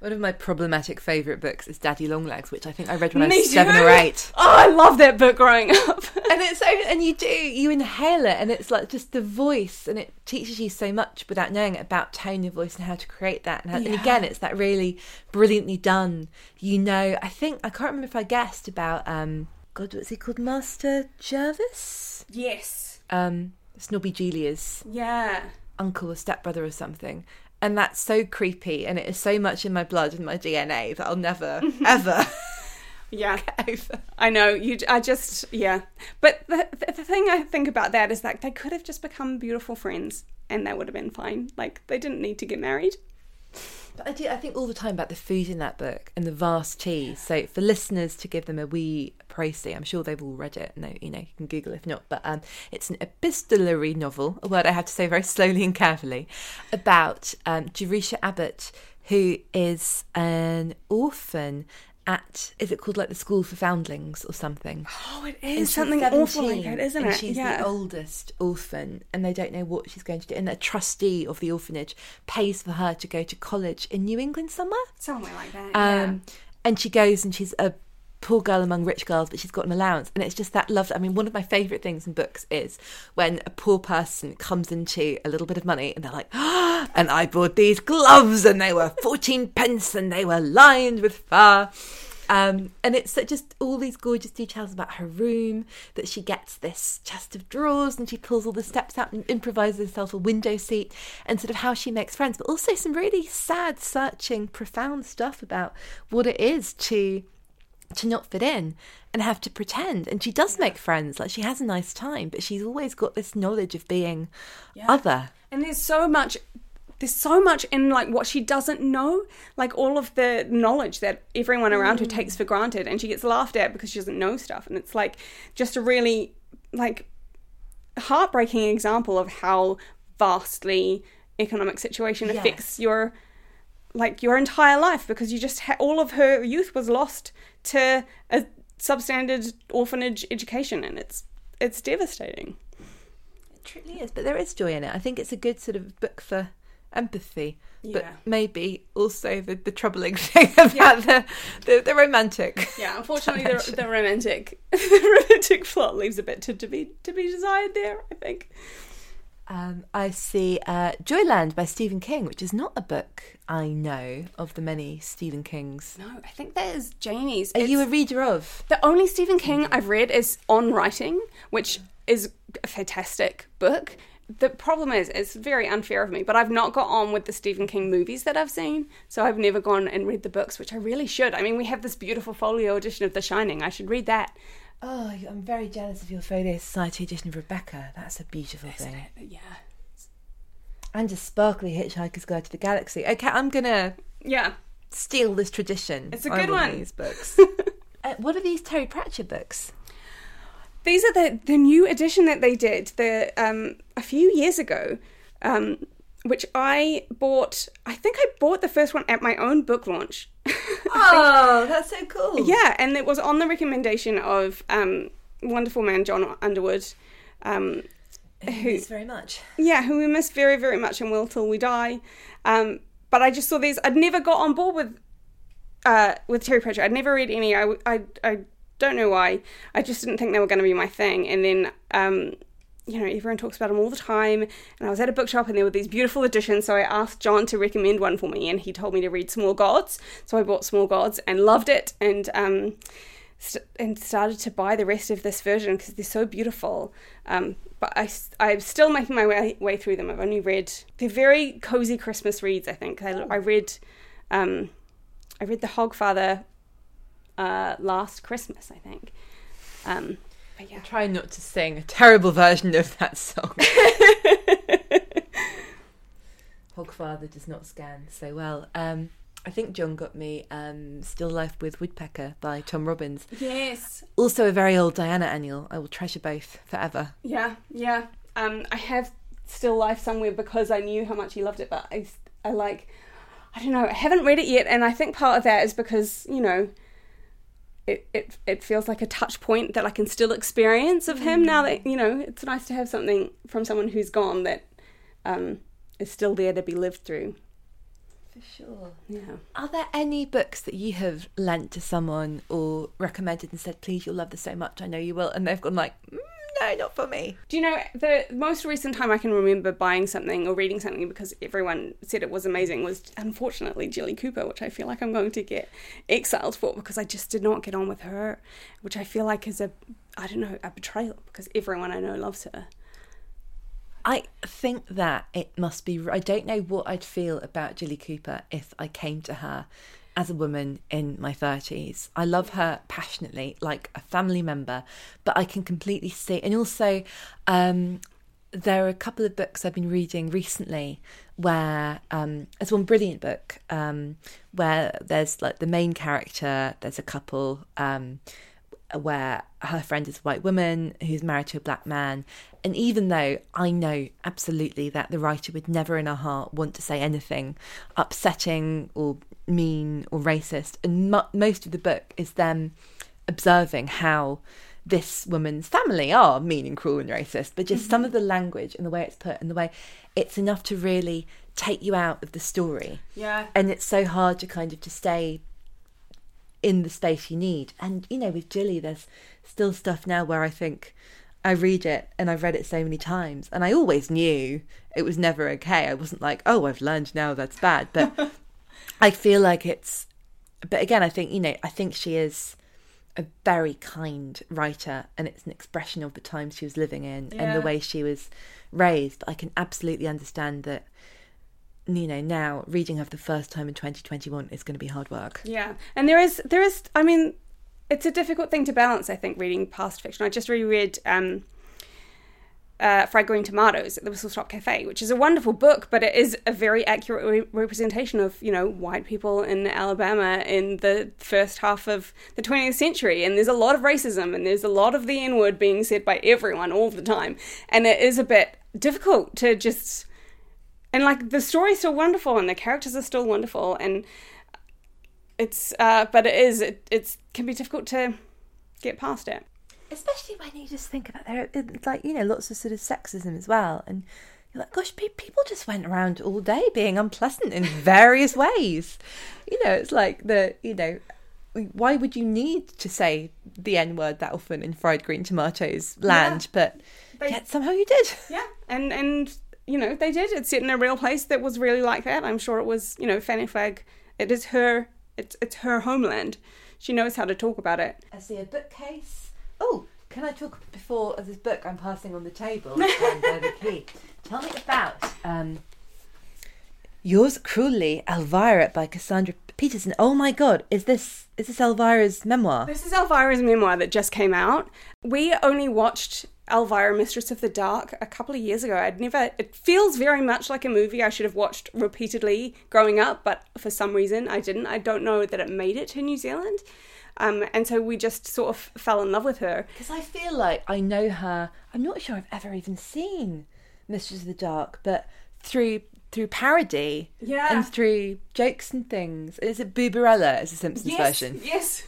One of my problematic favourite books is Daddy Longlegs, which I think I read when I Me was seven or eight. Oh, I love that book growing up. and it's so and you do you inhale it and it's like just the voice and it teaches you so much without knowing it about tone of voice and how to create that and, how, and again it's that really brilliantly done you know i think i can't remember if i guessed about um God, what's he called? Master Jervis? Yes. Um, Snobby Julia's Yeah. uncle or stepbrother or something. And that's so creepy, and it is so much in my blood and my DNA that I'll never, ever Yeah. get over. I know you. I just yeah. But the, the the thing I think about that is that they could have just become beautiful friends, and that would have been fine. Like they didn't need to get married. But I do. I think all the time about the food in that book and the vast cheese. So for listeners to give them a wee précis, I'm sure they've all read it. No, you know, you can Google if not. But um, it's an epistolary novel, a word I have to say very slowly and carefully, about um, Jerusha Abbott, who is an orphan at is it called like the School for Foundlings or something? Oh, it is something awful like 17, that, isn't and it? She's yeah. the oldest orphan, and they don't know what she's going to do. And a trustee of the orphanage pays for her to go to college in New England somewhere. Somewhere like that. Um, And she goes, and she's a poor girl among rich girls, but she's got an allowance. And it's just that love. I mean, one of my favourite things in books is when a poor person comes into a little bit of money and they're like, ah, and I bought these gloves and they were 14 pence and they were lined with fur. Um, and it's just all these gorgeous details about her room that she gets this chest of drawers and she pulls all the steps out and improvises herself a window seat and sort of how she makes friends, but also some really sad, searching, profound stuff about what it is to to not fit in and have to pretend. And she does make friends, like she has a nice time, but she's always got this knowledge of being other. And there's so much there's so much in like what she doesn't know, like all of the knowledge that everyone around her mm. takes for granted and she gets laughed at because she doesn't know stuff and it's like just a really like heartbreaking example of how vastly economic situation affects your like your entire life because you just ha- all of her youth was lost to a substandard orphanage education and it's it's devastating. It truly is, but there is joy in it. I think it's a good sort of book for empathy. But maybe also the, the troubling thing about the, the the romantic. Yeah, unfortunately, the, the romantic the romantic plot leaves a bit to, to be to be desired there. I think. Um, I see uh, Joyland by Stephen King, which is not a book I know of the many Stephen Kings. No, I think that is Janie's. Are you a reader of? the only Stephen King I've read is On Writing, which is a fantastic book. The problem is, it's very unfair of me, but I've not got on with the Stephen King movies that I've seen, so I've never gone and read the books, which I really should. I mean, we have this beautiful folio edition of The Shining. I should read that. Oh, I'm very jealous of your Folio Society edition of Rebecca. That's a beautiful thing. Yeah. And a sparkly Hitchhiker's Guide to the Galaxy. Okay, I'm gonna Yeah. steal this tradition. It's a good one. These books. uh, what are these Terry Pratchett books? These are the the new edition that they did the um a few years ago, um, which I bought. I think I bought the first one at my own book launch. Oh, that's so cool. yeah, and it was on the recommendation of um wonderful man John Underwood. Um, Thanks very much. yeah, who we miss very, very much and will till we die. Um, but I just saw these. I'd never got on board with uh, with Terry Pratchett. I'd never read any. I, I, I don't know why. I just didn't think they were going to be my thing. And then, um, you know, everyone talks about them all the time. And I was at a bookshop and there were these beautiful editions. So I asked John to recommend one for me, and he told me to read Small Gods. So I bought Small Gods and loved it. And um, st- and started to buy the rest of this version because they're so beautiful. Um, but I, I'm still making my way, way through them. I've only read they're very cozy Christmas reads. I think I, I read um, I read The Hogfather uh, last Christmas. I think. Um, but yeah, Try not to sing a terrible version of that song. Hogfather does not scan so well. Um, I think John got me um, Still Life with Woodpecker by Tom Robbins. yes, Also a very old Diana annual. I will treasure both forever. yeah, yeah. Um, I have Still Life somewhere because I knew how much he loved it, but I, I like, I don't know, I haven't read it yet, and I think part of that is because you know, it it it feels like a touch point that I can still experience of him now that you know it's nice to have something from someone who's gone that um, is still there to be lived through. For sure. Yeah. Are there any books that you have lent to someone or recommended and said, please, you'll love this so much, I know you will, and they've gone like, mm, no, not for me. Do you know the most recent time I can remember buying something or reading something because everyone said it was amazing was unfortunately Jilly Cooper, which I feel like I'm going to get exiled for because I just did not get on with her, which I feel like is a I don't know a betrayal because everyone I know loves her. I think that it must be. I don't know what I'd feel about Jilly Cooper if I came to her as a woman in my 30s. I love her passionately, like a family member, but I can completely see. And also, um, there are a couple of books I've been reading recently where um, there's one brilliant book um, where there's like the main character, there's a couple um, where her friend is a white woman who's married to a black man. And even though I know absolutely that the writer would never in her heart want to say anything upsetting or mean or racist. And mo- most of the book is them observing how this woman's family are mean and cruel and racist, but just mm-hmm. some of the language and the way it's put and the way it's enough to really take you out of the story. Yeah. And it's so hard to kind of to stay in the space you need. And you know, with Jilly, there's still stuff now where I think I read it and I've read it so many times, and I always knew it was never okay. I wasn't like, oh, I've learned now that's bad, but I feel like it's, but again, I think, you know, I think she is a very kind writer and it's an expression of the times she was living in yeah. and the way she was raised. I can absolutely understand that, you know, now reading her for the first time in 2021 is going to be hard work. Yeah. And there is, there is, I mean, it's a difficult thing to balance, I think, reading past fiction. I just reread, um, uh, Fried Green Tomatoes at the Whistle Stop Cafe, which is a wonderful book, but it is a very accurate re- representation of, you know, white people in Alabama in the first half of the 20th century. And there's a lot of racism and there's a lot of the N word being said by everyone all the time. And it is a bit difficult to just. And like the story's still wonderful and the characters are still wonderful. And it's, uh, but it is, it it's, can be difficult to get past it especially when you just think about there, it's like you know, lots of sort of sexism as well, and you're like, gosh, people just went around all day being unpleasant in various ways. You know, it's like the you know, why would you need to say the N word that often in fried green tomatoes land? Yeah, but they, yet somehow you did. Yeah, and and you know they did. It's set in a real place that was really like that. I'm sure it was. You know, Fannie Flagg. It is her. It's it's her homeland. She knows how to talk about it. I see a bookcase Oh, can I talk before of this book I'm passing on the table by the key? Tell me about um, Yours Cruelly, Elvira by Cassandra Peterson. Oh my god, is this is this Elvira's memoir? This is Elvira's memoir that just came out. We only watched Elvira Mistress of the Dark a couple of years ago. I'd never it feels very much like a movie I should have watched repeatedly growing up, but for some reason I didn't. I don't know that it made it to New Zealand. Um, and so we just sort of fell in love with her. Because I feel like I know her. I'm not sure I've ever even seen Mistress of the Dark, but through through parody yeah. and through jokes and things. Is it Boobarella as a Simpsons yes, version? Yes.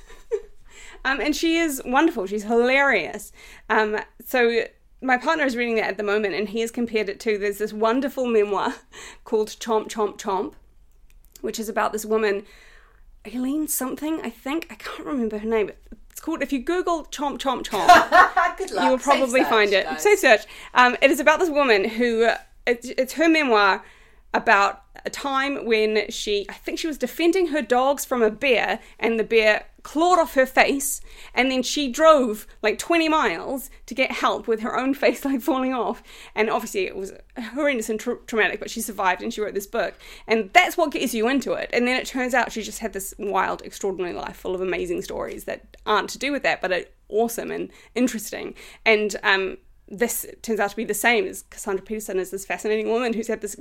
Um, and she is wonderful. She's hilarious. Um, so my partner is reading that at the moment, and he has compared it to there's this wonderful memoir called Chomp Chomp Chomp, which is about this woman Eileen something, I think. I can't remember her name. It's called, if you Google Chomp Chomp Chomp, you will probably find it. Guys. Say search. Um, it is about this woman who, it's, it's her memoir about a time when she, I think she was defending her dogs from a bear, and the bear clawed off her face, and then she drove like 20 miles to get help with her own face like falling off. And obviously, it was horrendous and tra- traumatic, but she survived and she wrote this book. And that's what gets you into it. And then it turns out she just had this wild, extraordinary life full of amazing stories that aren't to do with that, but are awesome and interesting. And, um, this turns out to be the same as Cassandra Peterson is this fascinating woman who's had this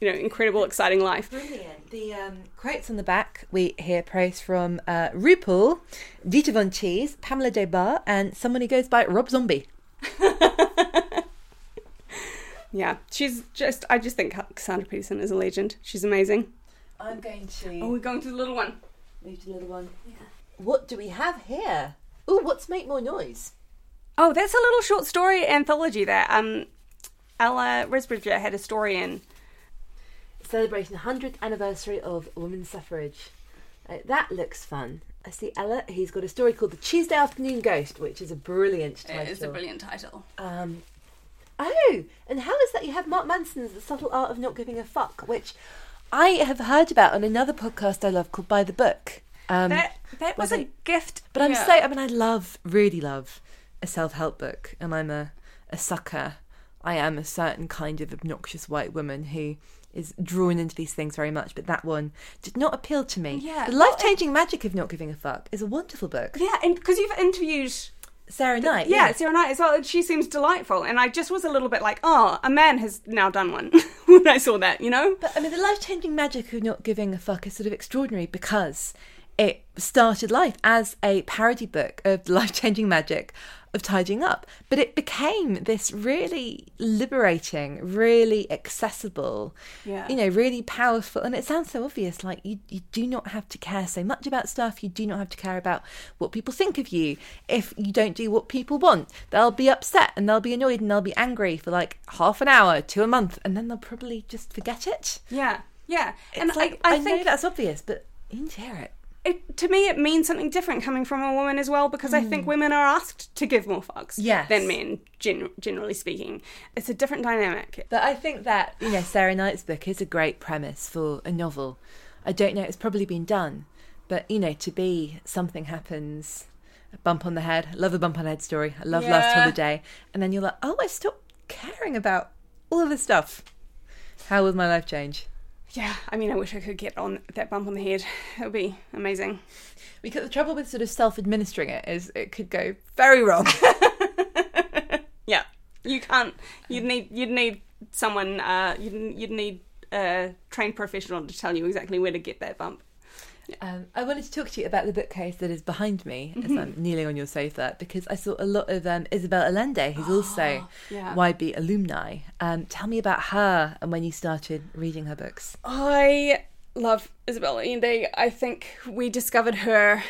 you know, incredible, exciting life. Brilliant. The um, quotes on the back, we hear praise from uh, RuPaul, Dita Von Teese, Pamela Des Barres, and someone who goes by Rob Zombie. yeah, she's just, I just think Cassandra Peterson is a legend. She's amazing. I'm going to. Oh, we're going to the little one. Move to the little one. Yeah. What do we have here? Oh, what's Make More Noise? Oh, that's a little short story anthology there. Um, Ella Risbridger had a story in celebrating the 100th anniversary of women's suffrage. Uh, that looks fun. I see Ella. He's got a story called The Tuesday Afternoon Ghost, which is a brilliant title. It is a brilliant title. Um, oh, and how is that you have Mark Manson's The Subtle Art of Not Giving a Fuck, which I have heard about on another podcast I love called By the Book. Um, that that was where a gift. But I'm Yeah. so, I mean, I love, really love a self help book, and I'm a, a sucker. I am a certain kind of obnoxious white woman who is drawn into these things very much, but that one did not appeal to me. Yeah, The Life Changing Magic of Not Giving a Fuck is a wonderful book. Yeah, and because you've interviewed Sarah Knight. yeah, Sarah Knight as well, and she seems delightful. And I just was a little bit like, oh, a man has now done one when I saw that, you know? But I mean, the life changing magic of not giving a fuck is sort of extraordinary because it started life as a parody book of the life changing magic of tidying up. But it became this really liberating, really accessible, Yeah. you know, really powerful. And it sounds so obvious like you, you do not have to care so much about stuff. You do not have to care about what people think of you. If you don't do what people want, they'll be upset and they'll be annoyed and they'll be angry for like half an hour to a month and then they'll probably just forget it. Yeah, yeah. It's and like, I, I, I, think know that's obvious, but you need to hear it. It, to me, it means something different coming from a woman as well, because I think mm. women are asked to give more fucks. Yes. than men, gen- generally speaking. It's a different dynamic. But I think that, you know, Sarah Knight's book is a great premise for a novel. I don't know, it's probably been done, but, you know, to be something happens, a bump on the head, I love a bump on the head story, I love Last Yeah. Holiday, and then you're like, oh, I stopped caring about all of this stuff. How will my life change? Yeah, I mean, I wish I could get on that bump on the head. It would be amazing. Because the trouble with sort of self administering it is it could go very wrong. Yeah, you can't. You'd need. You'd need someone. Uh, you'd you'd need a trained professional to tell you exactly where to get that bump. Um, I wanted to talk to you about the bookcase that is behind me Mm-hmm. as I'm kneeling on your sofa because I saw a lot of um, Isabel Allende, who's also yeah. YB alumni. Um, tell me about her and when you started reading her books. I love Isabel Allende. I think we discovered her.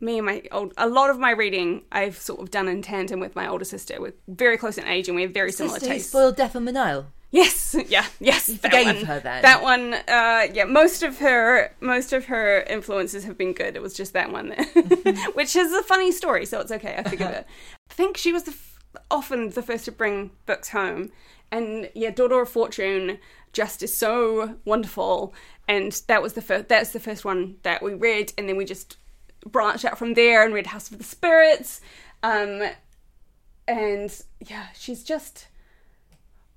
Me and my old, a lot of my reading I've sort of done in tandem with my older sister. We're very close in age and we have very similar Sister who tastes. spoiled Death on the Nile. Yes, yeah, yes. that forgave one. her then. That one, uh, yeah. Most of her, most of her influences have been good. It was just that one, that, which is a funny story, so it's okay. I forgive it. I think she was the f- often the first to bring books home, and yeah, Daughter of Fortune just is so wonderful. And that was the first. That's the first one that we read, and then we just branched out from there and read House of the Spirits. Um, and yeah, she's just.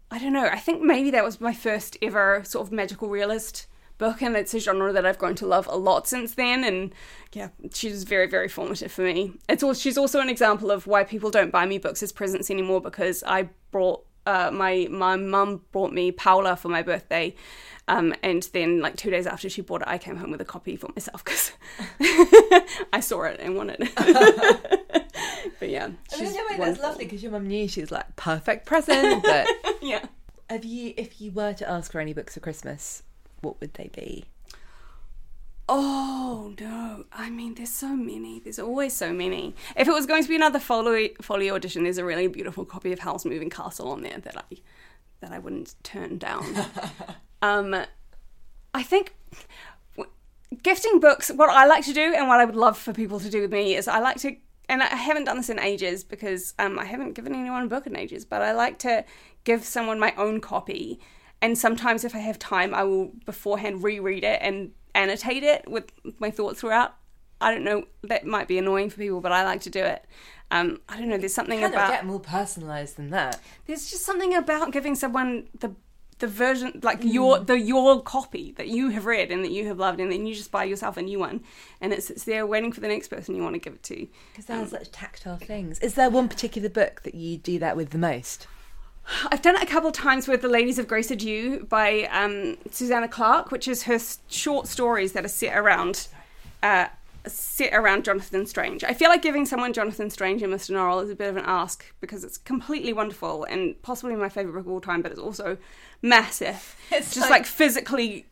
I don't know. I think maybe that was my first ever sort of magical realist book, and it's a genre that I've grown to love a lot since then. And yeah, she's very, very formative for me. It's also, she's also an example of why people don't buy me books as presents anymore because I brought uh, my my mum brought me Paula for my birthday. Um, and then, like two days after she bought it, I came home with a copy for myself because I saw it and wanted it. but yeah, she's that's lovely because your mum knew she was like perfect present. But Yeah. have you, if you were to ask for any books for Christmas, what would they be? Oh no! I mean, there's so many. There's always so many. If it was going to be another folio, folio edition, there's a really beautiful copy of Howl's Moving Castle on there that I that I wouldn't turn down. Um, I think w- gifting books. What I like to do, and what I would love for people to do with me, is I like to. And I haven't done this in ages because um, I haven't given anyone a book in ages. But I like to give someone my own copy and sometimes if I have time, I will beforehand reread it and annotate it with my thoughts throughout. I don't know, that might be annoying for people, but I like to do it. Um, I don't know, there's something about get more personalised than that. there's just something about giving someone the the version like your the your copy that you have read and that you have loved and then you just buy yourself a new one and it's it's there waiting for the next person you want to give it to. Because they're such tactile things. Is there one particular book that you do that with the most? I've done it a couple of times with The Ladies of Grace Adieu by um, Susanna Clarke, which is her short stories that are set around uh, set around Jonathan Strange. I feel like giving someone Jonathan Strange and Mr. Norrell is a bit of an ask because it's completely wonderful and possibly my favorite book of all time, but it's also massive. It's just like- like, physically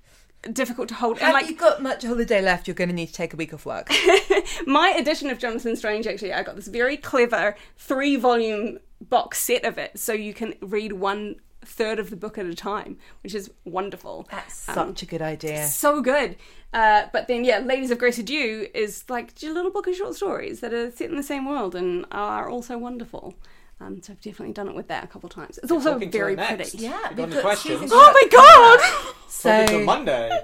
difficult to hold. Have And like you got much holiday left? You're going to need to take a week off work. my edition of Jonathan Strange, actually, I got this very clever three volume box set of it, so you can read one third of the book at a time, which is wonderful. That's Um, such a good idea. so good. Uh, but then, yeah, Ladies of Grace Adieu is like a little book of short stories that are set in the same world and are also wonderful. Um, so I've definitely done it with that a couple of times. It's also talking to very her next. pretty. Yeah, Got we've any questions? Oh my god! Talking to So Monday.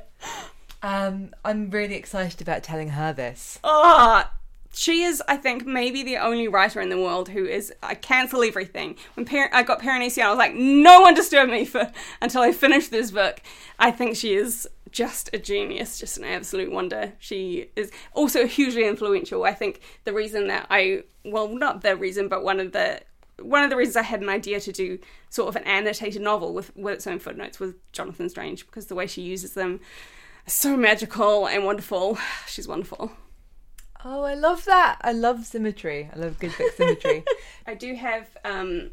um, I'm really excited about telling her this. Ah, she is, I think, maybe the only writer in the world who is. I cancel everything. When I got Piranesi, I was like, no one disturb me for until I finish this book. I think she is just a genius, just an absolute wonder. She is also hugely influential. I think the reason that I, well, not the reason, but one of the one of the reasons I had an idea to do sort of an annotated novel with, with its own footnotes was Jonathan Strange because the way she uses them is so magical and wonderful. She's wonderful. Oh, I love that. I love symmetry. I love good book symmetry. I do have um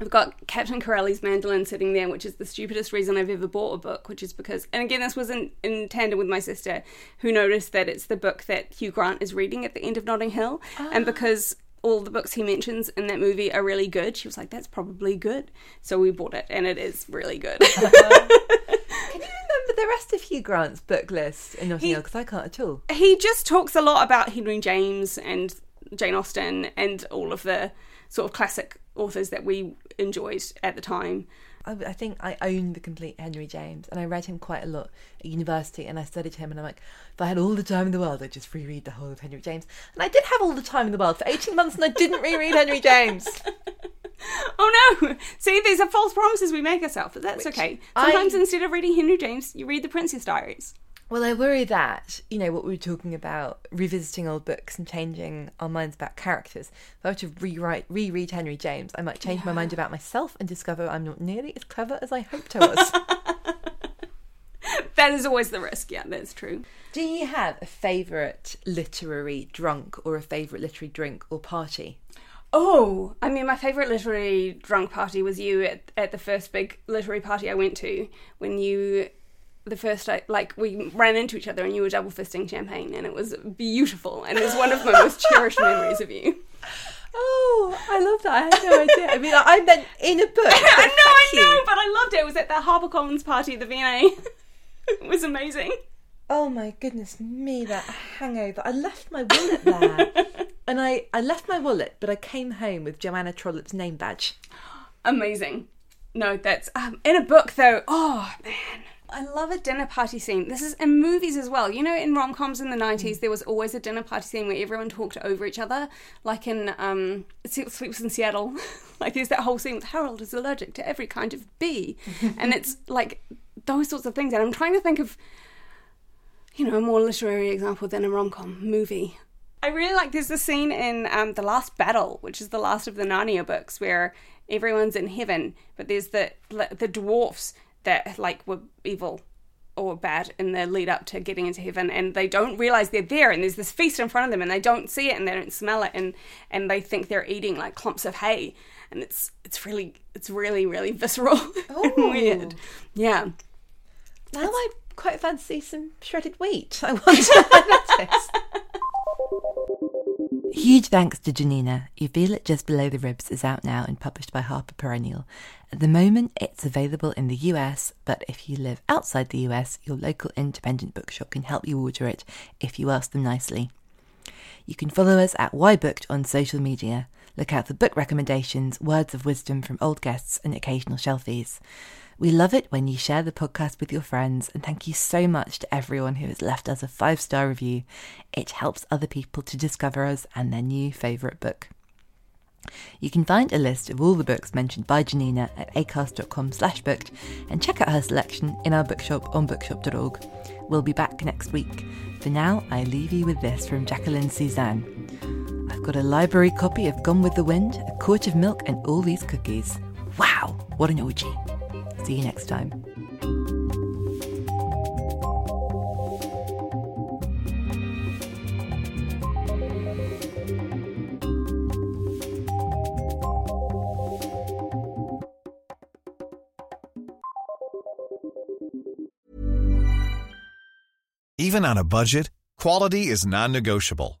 I've got Captain Corelli's mandolin sitting there, which is the stupidest reason I've ever bought a book, which is because, and again, this was in, in tandem with my sister, who noticed that it's the book that Hugh Grant is reading at the end of Notting Hill. And because all the books he mentions in that movie are really good, she was like, that's probably good. So we bought it, and it is really good. the rest of Hugh Grant's book list in Notting Hill? Because I can't at all. he just talks a lot about Henry James and Jane Austen and all of the sort of classic authors that we enjoyed at the time. I, I think I own the complete Henry James, and I read him quite a lot at university, and I studied him, and I'm like, if I had all the time in the world, I'd just reread the whole of Henry James. And I did have all the time in the world for 18 months, and I didn't reread Henry James. Oh no! See, these are false promises we make ourselves, but that's okay. Sometimes I- instead of reading Henry James, you read the Princess Diaries. Well, I worry that, you know, what we were talking about, revisiting old books and changing our minds about characters. If I were to rewrite, reread Henry James, I might change my mind about myself and discover I'm not nearly as clever as I hoped I was. That is always the risk. Yeah, that's true. Do you have a favourite literary drunk or a favourite literary drink or party? Oh, I mean, my favourite literary drunk party was you at, at the first big literary party I went to when you, the first, like, we ran into each other and you were double fisting champagne and it was beautiful and it was one of my most cherished memories of you. Oh, I love that. I had no idea. I mean, I meant in a book. I know, I know, you. but I loved it. It was at the HarperCollins party at the V&A. it was amazing. Oh my goodness me, that hangover. I left my wallet there. and I, I left my wallet, but I came home with Joanna Trollope's name badge. amazing. No, that's um, in a book though. Oh man, I love a dinner party scene. This is in movies as well. You know, in rom coms in the nineties, there was always a dinner party scene where everyone talked over each other, like in um, Se- Sleeps in Seattle. like there's that whole scene with Harold is allergic to every kind of bee, and it's like those sorts of things. And I'm trying to think of, you know, a more literary example than a rom com movie. I really like there's a scene in um, The Last Battle, which is the last of the Narnia books, where everyone's in heaven, but there's the the dwarfs that like were evil or bad in the lead up to getting into heaven and they don't realize they're there and there's this feast in front of them and they don't see it and they don't smell it and and they think they're eating like clumps of hay and it's it's really it's really really visceral and weird yeah Now I quite fancy some shredded wheat. I want is. Huge thanks to Janina. You Feel It Just Below the Ribs is out now and published by Harper Perennial. At the moment, it's available in the US, but if you live outside the US, your local independent bookshop can help you order it if you ask them nicely. You can follow us at Why Booked on social media. Look out for book recommendations, words of wisdom from old guests, and occasional shelfies. We love it when you share the podcast with your friends, and thank you so much to everyone who has left us a five star review. It helps other people to discover us and their new favourite book. You can find a list of all the books mentioned by Janina at acast.com slash booked and check out her selection in our bookshop on bookshop.org. We'll be back next week. For now, I leave you with this from Jacqueline Susann. I've got a library copy of Gone with the Wind, a quart of milk, and all these cookies. Wow, what an OG. See you next time. Even on a budget, quality is non-negotiable.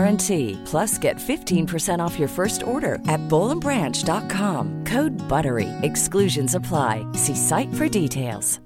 guarantee. Plus, get 15% off your first order at bollandbranch.com. Code BUTTERY. Exclusions apply. See site for details.